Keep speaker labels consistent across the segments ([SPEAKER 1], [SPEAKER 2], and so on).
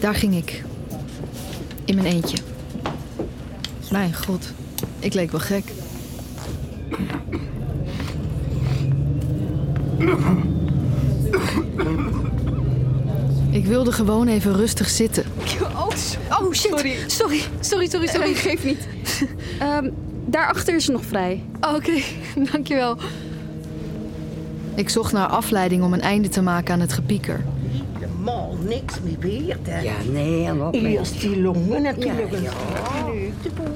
[SPEAKER 1] Daar ging ik. In mijn eentje. Mijn god, ik leek wel gek. Ik wilde gewoon even rustig zitten.
[SPEAKER 2] Oh, oh shit. Sorry. Sorry, sorry, sorry. sorry.
[SPEAKER 3] Uh, geef niet. um, daarachter is nog vrij.
[SPEAKER 2] Oh, Oké, okay. dankjewel.
[SPEAKER 1] Ik zocht naar afleiding om een einde te maken aan het gepieker.
[SPEAKER 4] Helemaal niks meer hè?
[SPEAKER 5] Ja, nee, wat
[SPEAKER 4] Eerst die longen natuurlijk. Ja,
[SPEAKER 1] ja.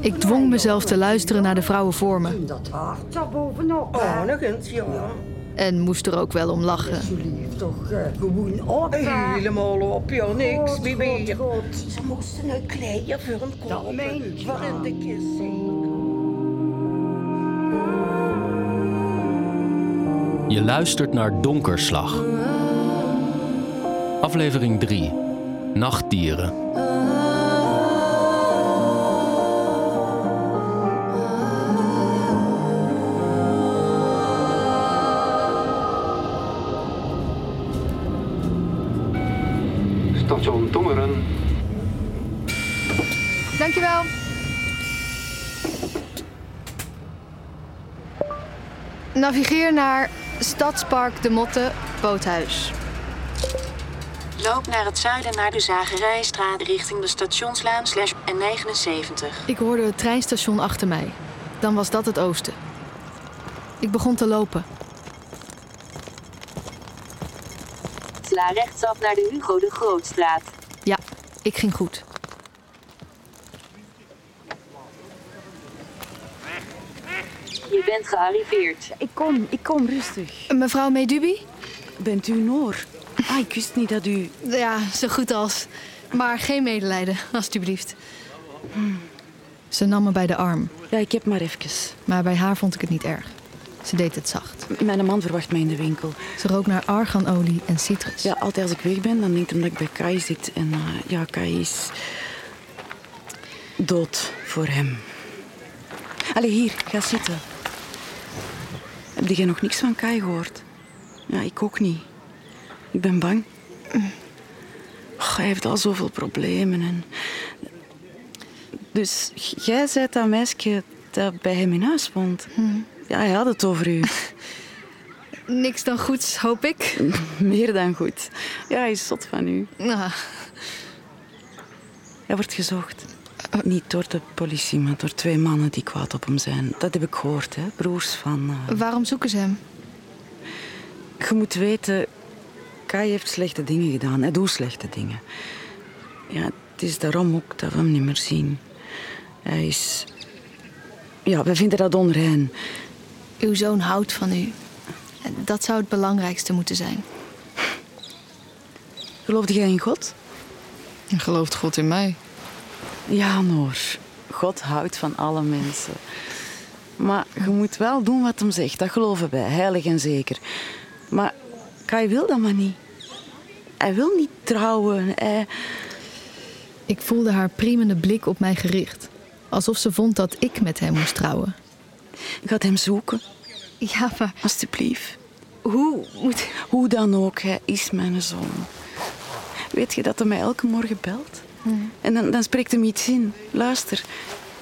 [SPEAKER 1] Ik dwong mezelf te luisteren naar de vrouwen voor me.
[SPEAKER 4] Dat hart daar bovenop. Oh, nog eens, ja.
[SPEAKER 1] En moest er ook wel om lachen.
[SPEAKER 4] Toch uh, gewoon op. Helemaal op, ja, niks God, meer beheerd. Ze moesten een kleier voor hem kopen. Waarin de kist.
[SPEAKER 6] Je luistert naar Donkerslag. Aflevering 3. Nachtdieren.
[SPEAKER 7] Station Tongeren.
[SPEAKER 1] Dankjewel. Navigeer naar Stadspark De Motte, Boothuis.
[SPEAKER 8] Loop naar het zuiden naar de Zagerijstraat richting de stationslaan slash N79.
[SPEAKER 1] Ik hoorde het treinstation achter mij. Dan was dat het oosten. Ik begon te lopen.
[SPEAKER 9] Sla rechtsaf naar de Hugo de Grootstraat.
[SPEAKER 1] Ja, ik ging goed.
[SPEAKER 9] Je bent gearriveerd.
[SPEAKER 3] Ik kom, ik kom rustig.
[SPEAKER 1] Mevrouw Medubi?
[SPEAKER 3] Bent u Noor? Ah, ik wist niet dat u...
[SPEAKER 1] Ja, zo goed als. Maar geen medelijden, alstublieft. Hmm. Ze nam me bij de arm.
[SPEAKER 3] Ja, ik heb maar even.
[SPEAKER 1] Maar bij haar vond ik het niet erg. Ze deed het zacht.
[SPEAKER 3] Mijn man verwacht mij in de winkel.
[SPEAKER 1] Ze rook naar arganolie en citrus.
[SPEAKER 3] Ja, altijd als ik weg ben, dan denkt hij dat ik bij Kai zit. En uh, ja, Kai is... dood voor hem. Allee, hier, ga zitten. Heb jij nog niks van Kai gehoord? Ja, ik ook niet. Ik ben bang. Oh, hij heeft al zoveel problemen. En... Dus jij zei dat meisje dat bij hem in huis woont.
[SPEAKER 1] Hmm.
[SPEAKER 3] Ja, hij had het over u.
[SPEAKER 1] Niks dan goeds, hoop ik.
[SPEAKER 3] Meer dan goed. Ja, hij is zot van u.
[SPEAKER 1] Nou.
[SPEAKER 3] Hij wordt gezocht. Niet door de politie, maar door twee mannen die kwaad op hem zijn. Dat heb ik gehoord, hè? broers van.
[SPEAKER 1] Uh... Waarom zoeken ze hem?
[SPEAKER 3] Je moet weten, Kai heeft slechte dingen gedaan. Hij doet slechte dingen. Ja, het is daarom ook dat we hem niet meer zien. Hij is... Ja, we vinden dat onrein.
[SPEAKER 1] Uw zoon houdt van u. Dat zou het belangrijkste moeten zijn.
[SPEAKER 3] Geloofde jij in God?
[SPEAKER 1] Gelooft God in mij?
[SPEAKER 3] Ja, Noor. God houdt van alle mensen. Maar je moet wel doen wat hem zegt. Dat geloven wij, heilig en zeker. Maar Kai wil dat maar niet. Hij wil niet trouwen. Hij...
[SPEAKER 1] Ik voelde haar priemende blik op mij gericht. Alsof ze vond dat ik met hem moest trouwen.
[SPEAKER 3] Ik ga hem zoeken.
[SPEAKER 1] Ja, maar...
[SPEAKER 3] Alsjeblieft.
[SPEAKER 1] Hoe moet...
[SPEAKER 3] Hoe dan ook, hij is mijn zoon. Weet je dat hij mij elke morgen belt?
[SPEAKER 1] Hmm.
[SPEAKER 3] En dan, dan spreekt hem iets in. Luister,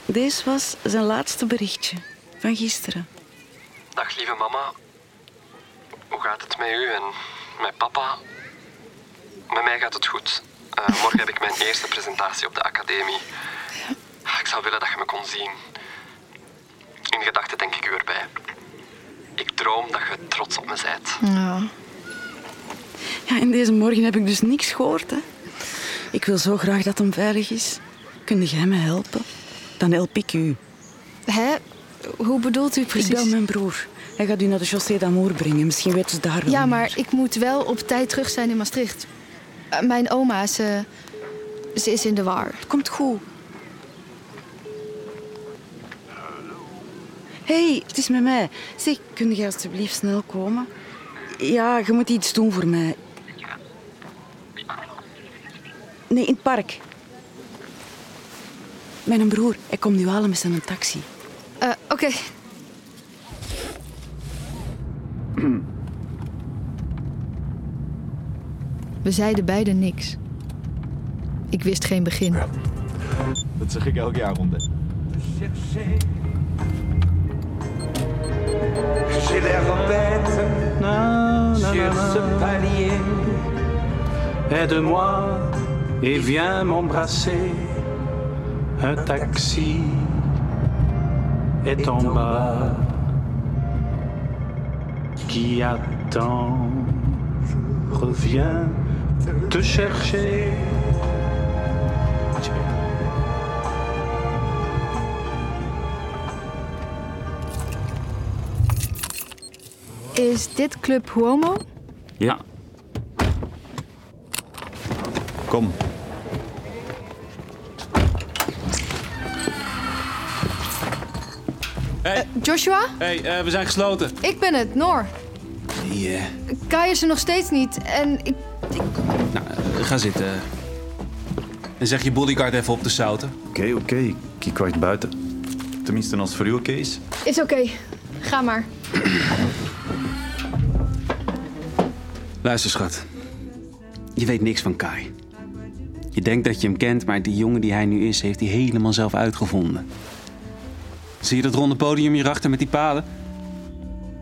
[SPEAKER 3] deze was zijn laatste berichtje van gisteren.
[SPEAKER 7] Dag lieve mama. Hoe gaat het met u en met papa? Met mij gaat het goed. Uh, morgen heb ik mijn eerste presentatie op de academie. Ik zou willen dat je me kon zien. In gedachten denk ik u erbij. Ik droom dat je trots op me bent.
[SPEAKER 1] Ja.
[SPEAKER 3] Ja, en deze morgen heb ik dus niks gehoord, hè. Ik wil zo graag dat hem veilig is. Kun jij me helpen? Dan help ik u.
[SPEAKER 1] Hè? Hoe bedoelt u precies?
[SPEAKER 3] Ik bel mijn broer. Hij gaat u naar de Chaussée d'Amour brengen. Misschien weten ze daar wel
[SPEAKER 1] Ja, maar
[SPEAKER 3] meer.
[SPEAKER 1] ik moet wel op tijd terug zijn in Maastricht. Uh, mijn oma, ze, ze is in de war.
[SPEAKER 3] Het komt goed. Hé, hey, het is met mij. Zeg, kun je alsjeblieft snel komen? Ja, je moet iets doen voor mij. Nee, in het park. Mijn broer, hij komt nu halen met zijn taxi.
[SPEAKER 1] Uh, Oké. Okay. We zeiden beiden niks. Ik wist geen begin.
[SPEAKER 5] Dat zeg ik elk jaar rond.
[SPEAKER 4] J'ai l'air bête sur ce palier.
[SPEAKER 10] Aide-moi et viens m'embrasser. Un taxi est en bas qui attend. Reviens te chercher.
[SPEAKER 1] Is dit Club Huomo?
[SPEAKER 5] Ja. Kom.
[SPEAKER 2] Eh, Joshua?
[SPEAKER 11] hey, eh, we zijn gesloten.
[SPEAKER 2] Ik ben het, Noor.
[SPEAKER 11] Yeah.
[SPEAKER 2] Kai is er nog steeds niet. En ik...
[SPEAKER 11] Ga zitten. En zeg je bodyguard even op te zouten.
[SPEAKER 5] Oké, oké. Ik wacht buiten. Tenminste, als het voor u oké is.
[SPEAKER 2] Is oké. Ga maar.
[SPEAKER 11] Luister, schat. Je weet niks van Kai. Je denkt dat je hem kent, maar die jongen die hij nu is, heeft hij helemaal zelf uitgevonden. Zie je dat ronde podium hierachter met die palen?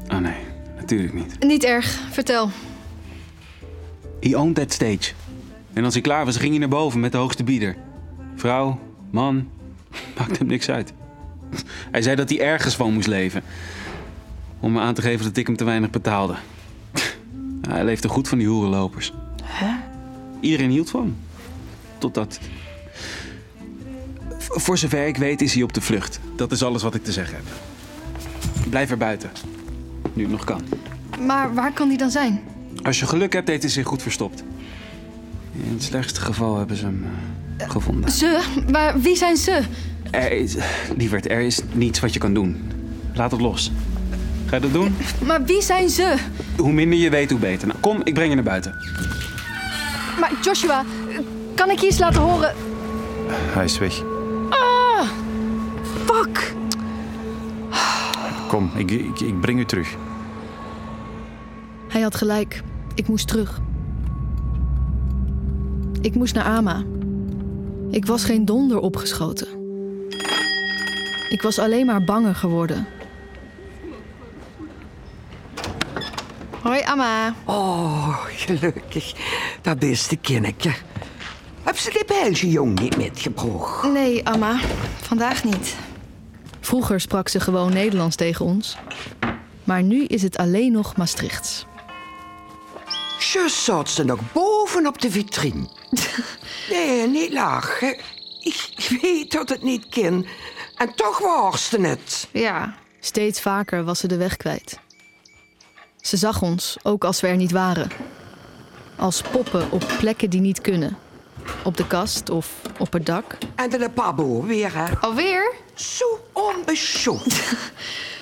[SPEAKER 11] Oh nee, natuurlijk niet.
[SPEAKER 2] Niet erg. Vertel.
[SPEAKER 11] He owned that stage. En als hij klaar was, ging hij naar boven met de hoogste bieder. Vrouw, man, maakt hem niks uit. Hij zei dat hij ergens van moest leven. Om me aan te geven dat ik hem te weinig betaalde. Hij leefde goed van die hoerenlopers. Iedereen hield van hem. Totdat... Voor zover ik weet is hij op de vlucht. Dat is alles wat ik te zeggen heb. Blijf er buiten. Nu het nog kan.
[SPEAKER 2] Maar waar kan die dan zijn?
[SPEAKER 11] Als je geluk hebt, heeft hij zich goed verstopt. In het slechtste geval hebben ze hem eh, gevonden.
[SPEAKER 2] Ze? Maar wie zijn ze?
[SPEAKER 11] Er is, lieverd, er is niets wat je kan doen. Laat het los. Ga je dat doen?
[SPEAKER 2] Maar wie zijn ze?
[SPEAKER 11] Hoe minder je weet, hoe beter. Nou, kom, ik breng je naar buiten.
[SPEAKER 2] Maar Joshua, kan ik je iets laten horen?
[SPEAKER 5] Hij is weg.
[SPEAKER 2] Ah! Fuck!
[SPEAKER 5] Kom, ik, ik, ik breng u terug.
[SPEAKER 1] Hij had gelijk. Ik moest terug. Ik moest naar Ama. Ik was geen donder opgeschoten. Ik was alleen maar banger geworden.
[SPEAKER 2] Hoi, Amma.
[SPEAKER 4] Oh, gelukkig. Dat beste kindje. Heb ze de Belgische jong niet metgebracht?
[SPEAKER 1] Nee, Amma. Vandaag niet. Vroeger sprak ze gewoon Nederlands tegen ons. Maar nu is het alleen nog Maastrichts.
[SPEAKER 4] Just zat ze nog boven op de vitrine. nee, niet lachen. Ik weet dat het niet kan. En toch was ze het.
[SPEAKER 1] Ja. Steeds vaker was ze de weg kwijt. Ze zag ons, ook als we er niet waren. Als poppen op plekken die niet kunnen. Op de kast of op het dak.
[SPEAKER 4] En de pabo weer, hè?
[SPEAKER 2] Alweer?
[SPEAKER 4] Zo onbeschoft.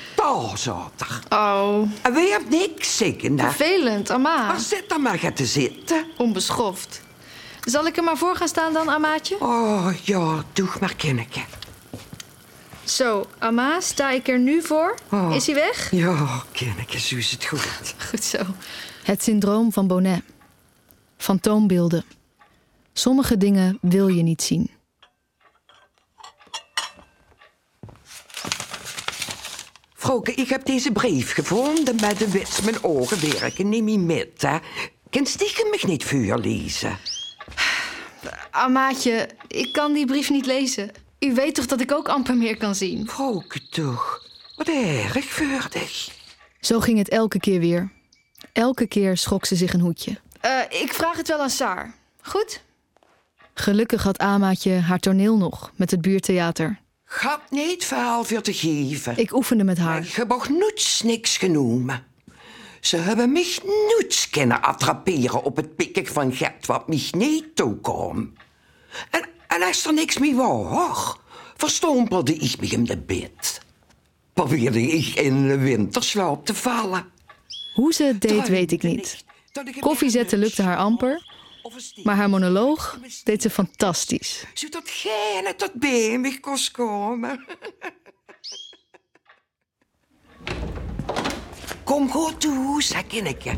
[SPEAKER 4] Zat er.
[SPEAKER 2] Oh.
[SPEAKER 4] En weer hebt niks zeggen, hè?
[SPEAKER 2] Vervelend, Amma.
[SPEAKER 4] Maar zit dan maar gaan te zitten.
[SPEAKER 2] Onbeschoft. Zal ik er maar voor gaan staan dan, Amaatje?
[SPEAKER 4] Oh, ja, doe maar, kindje.
[SPEAKER 2] Zo, Amma, sta ik er nu voor?
[SPEAKER 4] Oh.
[SPEAKER 2] Is hij weg?
[SPEAKER 4] Ja, kindje, zo is het goed.
[SPEAKER 2] Goed zo.
[SPEAKER 1] Het syndroom van Bonnet. Fantoombeelden. Sommige dingen wil je niet zien.
[SPEAKER 4] Ik heb deze brief gevonden met de wits mijn ogen werken niet meer met, hè. Kan stiekem me niet vuur lezen?
[SPEAKER 2] Amaatje, ik kan die brief niet lezen. U weet toch dat ik ook amper meer kan zien?
[SPEAKER 4] Vrouwke toch, wat erg vuurdig.
[SPEAKER 1] Zo ging het elke keer weer. Elke keer schrok ze zich een hoedje.
[SPEAKER 2] Eh, ik vraag het wel aan Saar. Goed?
[SPEAKER 1] Gelukkig had Amaatje haar toneel nog met het buurtheater.
[SPEAKER 4] Gaat niet verhaal voor te geven.
[SPEAKER 1] Ik oefende met haar.
[SPEAKER 4] Je mag niets niks genomen. Ze hebben mich niets kunnen attraperen op het pikken van Gert wat mich niet toekwam. En, en als er niks meer was, verstompelde ik me in de bed. Probeerde ik in de winterslaap te vallen.
[SPEAKER 1] Hoe ze het deed, weet ik niet. Koffie zetten lukte haar amper. Maar haar monoloog deed ze fantastisch.
[SPEAKER 4] Zodat geen tot me kon komen. Kom goed toe, zei kindje.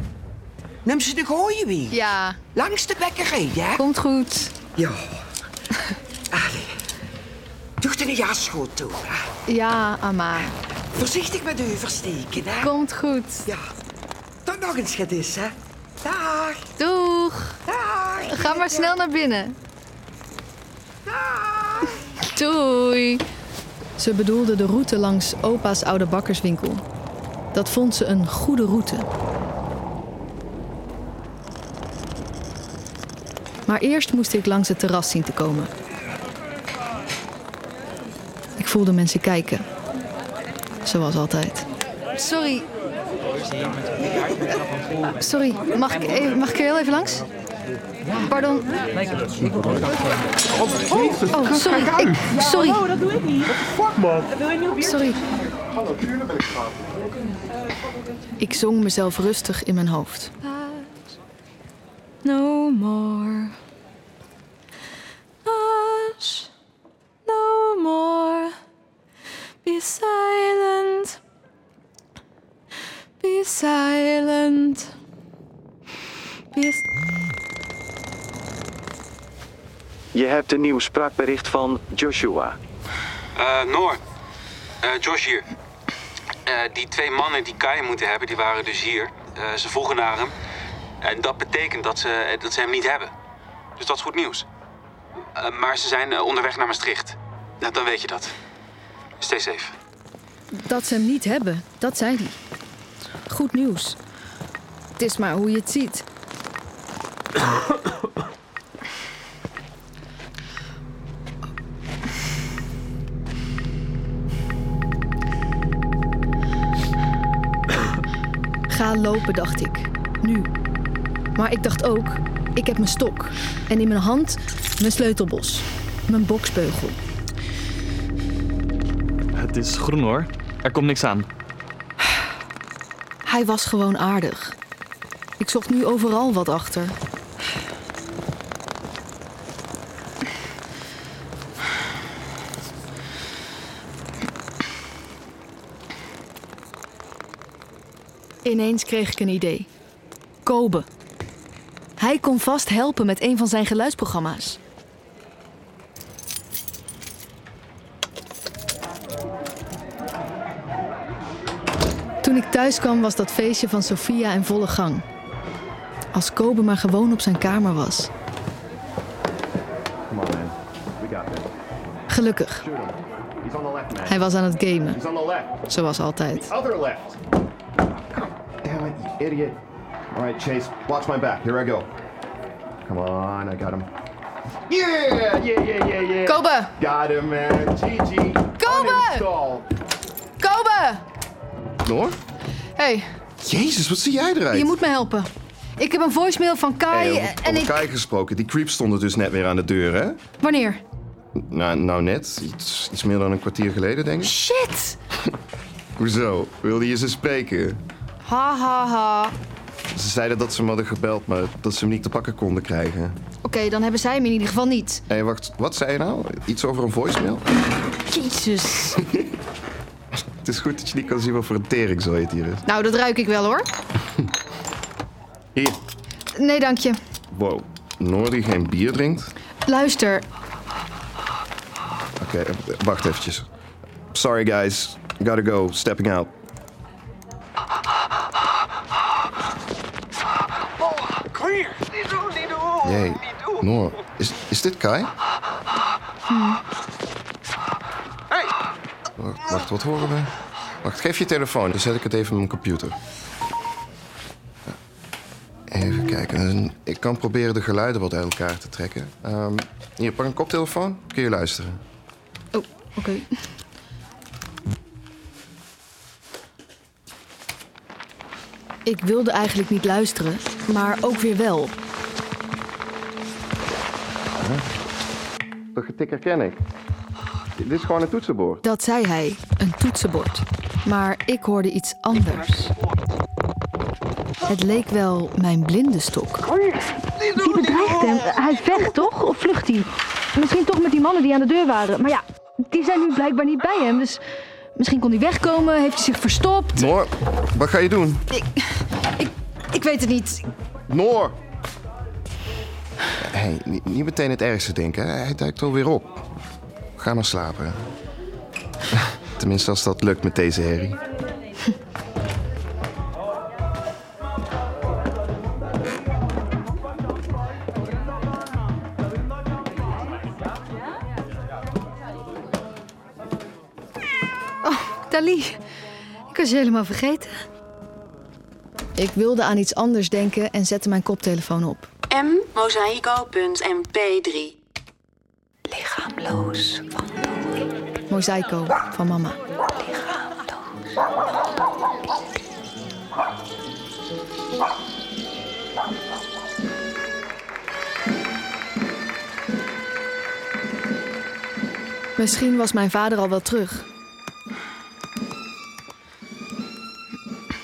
[SPEAKER 4] Neem ze de gooien wie.
[SPEAKER 2] Ja.
[SPEAKER 4] Langs de bekkerij, ja?
[SPEAKER 1] Komt goed.
[SPEAKER 4] Ja, Doe de jas goed toe. hè.
[SPEAKER 1] Ja, Ama.
[SPEAKER 4] Voorzichtig met u versteken, hè?
[SPEAKER 1] Komt goed.
[SPEAKER 4] Ja. Tot nog eens gedis, hè?
[SPEAKER 1] Ga maar snel naar binnen. Doei. Ze bedoelde de route langs opa's oude bakkerswinkel. Dat vond ze een goede route. Maar eerst moest ik langs het terras zien te komen. Ik voelde mensen kijken. Zoals altijd. Sorry. Sorry, mag ik, even, mag ik heel even langs? Pardon. Oh, sorry. Ik, sorry.
[SPEAKER 12] dat doe ik niet. Fuck man. Dat wil je niet op je...
[SPEAKER 1] Sorry.
[SPEAKER 12] Hallo, tuurlijk ben ik
[SPEAKER 1] zong mezelf rustig in mijn hoofd. No more. Hush. No more. Be silent. Be silent. Be
[SPEAKER 13] Je hebt een nieuw spraakbericht van Joshua.
[SPEAKER 11] Eh, Noor. Eh, Josh hier. Eh, die twee mannen die Kai moeten hebben, die waren dus hier. Eh, ze vroegen naar hem. En dat betekent dat ze, dat ze hem niet hebben. Dus dat is goed nieuws. Eh, maar ze zijn onderweg naar Maastricht. Nou, dan weet je dat. Stay safe.
[SPEAKER 1] Dat ze hem niet hebben, dat zei hij. Goed nieuws. Het is maar hoe je het ziet. Lopen, dacht ik. Nu. Maar ik dacht ook, ik heb mijn stok. En in mijn hand mijn sleutelbos. Mijn boksbeugel.
[SPEAKER 7] Het is groen hoor. Er komt niks aan.
[SPEAKER 1] Hij was gewoon aardig. Ik zocht nu overal wat achter. Ineens kreeg ik een idee. Kobe. Hij kon vast helpen met een van zijn geluidsprogramma's. Toen ik thuis kwam was dat feestje van Sofia in volle gang. Als Kobe maar gewoon op zijn kamer was. Gelukkig. Hij was aan het gamen. Zoals altijd.
[SPEAKER 14] It, you idiot. All right, Chase, watch my back. Here I go. Come on, I got him. Yeah, yeah, yeah, yeah, yeah.
[SPEAKER 1] Kobe!
[SPEAKER 14] Got him, man. GG.
[SPEAKER 1] Kobe!
[SPEAKER 14] Uninstall.
[SPEAKER 1] Kobe!
[SPEAKER 14] Noor?
[SPEAKER 1] Hey,
[SPEAKER 14] Jezus, wat zie jij eruit?
[SPEAKER 1] je moet me helpen. Ik heb een voicemail van Kai
[SPEAKER 14] Hey, over,
[SPEAKER 1] en
[SPEAKER 14] over
[SPEAKER 1] ik...
[SPEAKER 14] Kai gesproken. Die creeps stonden dus net weer aan de deur, hè?
[SPEAKER 1] Wanneer?
[SPEAKER 14] Nou, nou net. Iets, iets meer dan een kwartier geleden, denk ik.
[SPEAKER 1] Shit!
[SPEAKER 14] Hoezo? Wilde je ze spreken?
[SPEAKER 1] Ha ha ha.
[SPEAKER 14] Ze zeiden dat ze hem hadden gebeld, maar dat ze hem niet te pakken konden krijgen.
[SPEAKER 1] Oké, dan hebben zij hem in ieder geval niet.
[SPEAKER 14] Hé, wacht. Wat zei je nou? Iets over een voicemail?
[SPEAKER 1] Jezus.
[SPEAKER 14] Het is goed dat je niet kan zien wat voor een teringzooi het hier is.
[SPEAKER 1] Nou, dat ruik ik wel hoor.
[SPEAKER 14] Hier.
[SPEAKER 1] Nee, dank je.
[SPEAKER 14] Wow. Noor die geen bier drinkt?
[SPEAKER 1] Luister,
[SPEAKER 14] Oké, eh, wacht eventjes. Sorry guys. Gotta go. Stepping out. Noor, is, is dit Kai?
[SPEAKER 11] Hey!
[SPEAKER 14] Wacht, wacht, wat horen we? Wacht, geef je telefoon. Dan zet ik het even op mijn computer. Even kijken. Ik kan proberen de geluiden wat uit elkaar te trekken. Ehm, hier, pak een koptelefoon. Kun je luisteren.
[SPEAKER 1] Oh, oké. Ik wilde eigenlijk niet luisteren, maar ook weer wel.
[SPEAKER 14] Dat getik herken ik. Dit is gewoon een toetsenbord.
[SPEAKER 1] Dat zei hij, een toetsenbord. Maar ik hoorde iets anders. Het leek wel mijn blinde stok.
[SPEAKER 15] Die bedreigt hem. Hij vecht toch? Of vlucht hij? Misschien toch met die mannen die aan de deur waren. Maar ja, die zijn nu blijkbaar niet bij hem. Dus misschien kon hij wegkomen, heeft hij zich verstopt.
[SPEAKER 14] Noor, wat ga je doen?
[SPEAKER 1] Ik weet het niet.
[SPEAKER 14] Noor! Hey, niet, meteen het ergste denken. Hij duikt alweer op. Ga maar slapen. Tenminste, als dat lukt met deze herrie.
[SPEAKER 2] Oh, Dali. Ik was je helemaal vergeten.
[SPEAKER 1] Ik wilde aan iets anders denken en zette mijn koptelefoon op.
[SPEAKER 8] mmosaico.mp3
[SPEAKER 1] Lichaamloos van Mosaico van mama. Misschien was mijn vader al wel terug.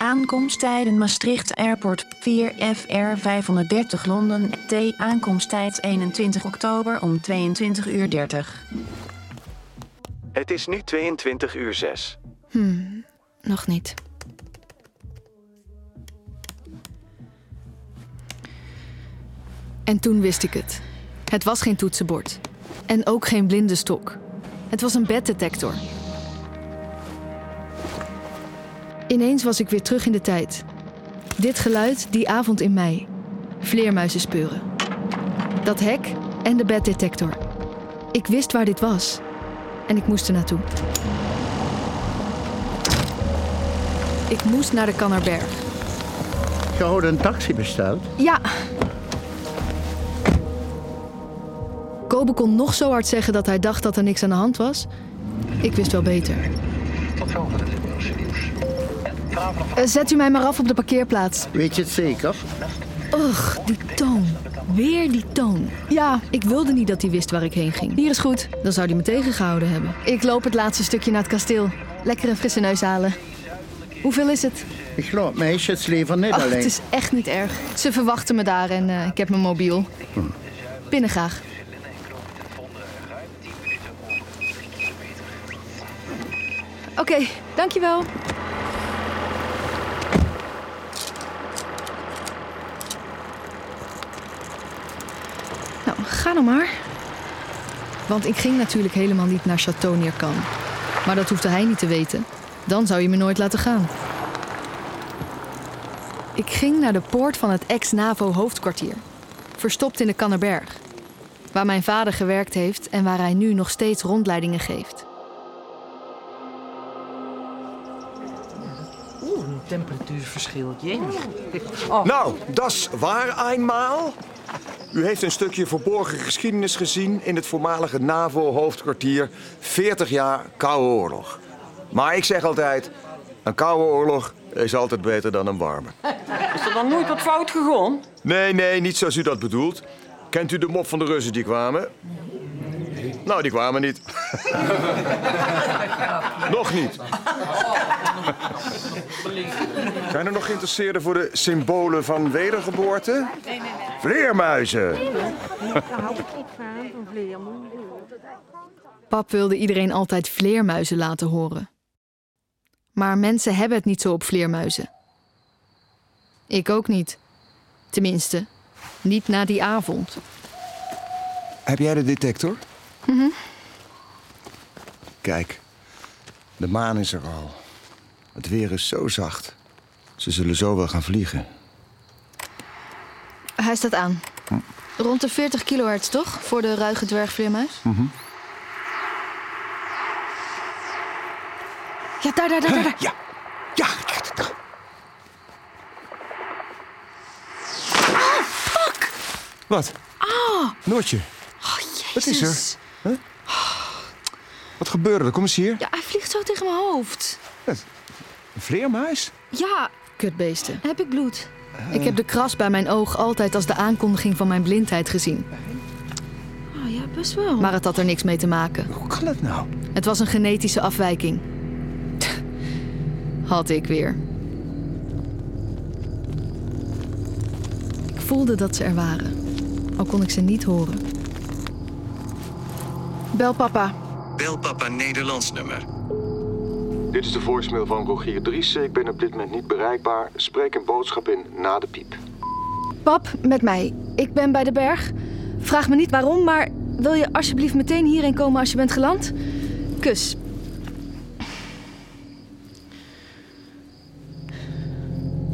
[SPEAKER 8] Aankomsttijden Maastricht Airport 4 FR 530 Londen T aankomsttijd 21 oktober om 22 uur 30.
[SPEAKER 13] Het is nu 22 uur 6.
[SPEAKER 1] Hmm, nog niet. En toen wist ik het. Het was geen toetsenbord. En ook geen blinde stok. Het was een beddetector. Ineens was ik weer terug in de tijd. Dit geluid die avond in mei. Vleermuizen speuren. Dat hek en de beddetector. Ik wist waar dit was. En ik moest er naartoe. Ik moest naar de Kannerberg.
[SPEAKER 16] Je had een taxi besteld?
[SPEAKER 1] Ja. Kobe kon nog zo hard zeggen dat hij dacht dat er niks aan de hand was. Ik wist wel beter. Eh, zet u mij maar af op de parkeerplaats.
[SPEAKER 16] Weet je het zeker?
[SPEAKER 1] Ugh, die toon. Weer die toon. Ja, ik wilde niet dat hij wist waar ik heen ging. Hier is goed. Dan zou hij me tegengehouden hebben. Ik loop het laatste stukje naar het kasteel. Lekker een frisse neus halen. Hoeveel is het?
[SPEAKER 16] Ik laat meisjes liever niet
[SPEAKER 1] Ach,
[SPEAKER 16] alleen.
[SPEAKER 1] het is echt niet erg. Ze verwachten me daar en eh, ik heb mijn mobiel. Binnen graag. Oké, dankjewel. Nou, ga dan maar. Want ik ging natuurlijk helemaal niet naar Château Neerkan. Maar dat hoefde hij niet te weten. Dan zou je me nooit laten gaan. Ik ging naar de poort van het ex-NAVO hoofdkwartier. Verstopt in de Kannerberg. Waar mijn vader gewerkt heeft en waar hij nu nog steeds rondleidingen geeft.
[SPEAKER 17] Oeh, een temperatuurverschil. Jee.
[SPEAKER 18] Nou, dat is waar eenmaal. U heeft een stukje verborgen geschiedenis gezien in het voormalige NAVO-hoofdkwartier. 40 jaar Koude Oorlog. Maar ik zeg altijd, een koude oorlog is altijd beter dan een warme.
[SPEAKER 17] Is er dan nooit wat fout gegaan?
[SPEAKER 18] Nee, nee, niet zoals u dat bedoelt. Kent u de mop van de Russen die kwamen? Nou, die kwamen niet. nog niet. Zijn er nog geïnteresseerden voor de symbolen van wedergeboorte?
[SPEAKER 19] Nee, nee, nee.
[SPEAKER 18] Vleermuizen.
[SPEAKER 19] Daar hou ik niet van, van vleermuizen.
[SPEAKER 1] Pap wilde iedereen altijd vleermuizen laten horen. Maar mensen hebben het niet zo op vleermuizen. Ik ook niet. Tenminste, niet na die avond.
[SPEAKER 18] Heb jij de detector?
[SPEAKER 1] Mhm.
[SPEAKER 18] Kijk, de maan is er al. Het weer is zo zacht. Ze zullen zo wel gaan vliegen.
[SPEAKER 1] Hij staat aan. Rond de 40 kilohertz, toch? Voor de ruige dwergvleermuis?
[SPEAKER 18] Mhm.
[SPEAKER 1] Ja, daar, daar, daar, daar. daar.
[SPEAKER 18] Ja, ja.
[SPEAKER 1] Ah, fuck!
[SPEAKER 18] Wat?
[SPEAKER 1] Ah!
[SPEAKER 18] Noortje,
[SPEAKER 1] Oh, jezus.
[SPEAKER 18] wat is er? Huh? Wat gebeurde er? Kom eens hier.
[SPEAKER 1] Ja, hij vliegt zo tegen mijn hoofd.
[SPEAKER 18] Een vleermuis?
[SPEAKER 1] Ja. Kutbeesten. Heb ik bloed? Ik heb de kras bij mijn oog altijd als de aankondiging van mijn blindheid gezien.
[SPEAKER 2] Oh ja, best wel.
[SPEAKER 1] Maar het had er niks mee te maken.
[SPEAKER 18] Hoe kan dat nou?
[SPEAKER 1] Het was een genetische afwijking. Had ik weer. Ik voelde dat ze er waren. Al kon ik ze niet horen. Bel papa.
[SPEAKER 13] Bel papa Nederlands nummer.
[SPEAKER 20] Dit is de voicemail van Rogier Driessen. Ik ben op dit moment niet bereikbaar. Spreek een boodschap in na de piep.
[SPEAKER 1] Pap, met mij. Ik ben bij de berg.
[SPEAKER 15] Vraag me niet waarom, maar wil je alsjeblieft meteen hierheen komen als je bent geland? Kus.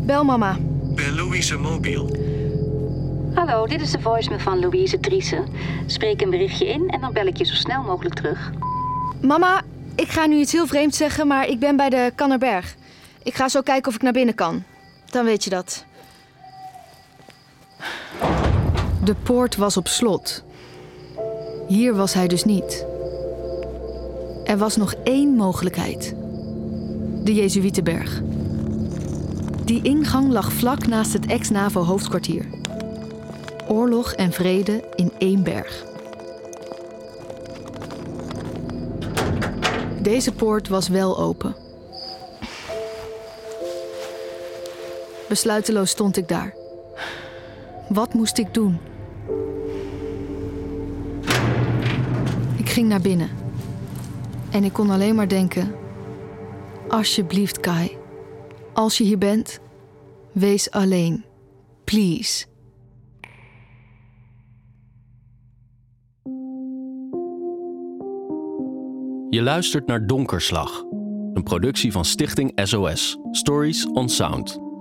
[SPEAKER 15] Bel mama.
[SPEAKER 21] Bij Louise Mobiel.
[SPEAKER 9] Hallo, dit is de voicemail van Louise Driessen. Spreek een berichtje in en dan bel ik je zo snel mogelijk terug.
[SPEAKER 15] Mama, ik ga nu iets heel vreemds zeggen, maar ik ben bij de Kannerberg. Ik ga zo kijken of ik naar binnen kan. Dan weet je dat.
[SPEAKER 1] De poort was op slot. Hier was hij dus niet. Er was nog één mogelijkheid: de Jezuïetenberg. Die ingang lag vlak naast het ex-NAVO-hoofdkwartier. Oorlog en vrede in één berg. Deze poort was wel open. Besluiteloos stond ik daar. Wat moest ik doen? Ik ging naar binnen. En ik kon alleen maar denken: Alsjeblieft, Kai. Als je hier bent, wees alleen. Please.
[SPEAKER 6] Je luistert naar Donkerslag, een productie van Stichting SOS, Stories on Sound.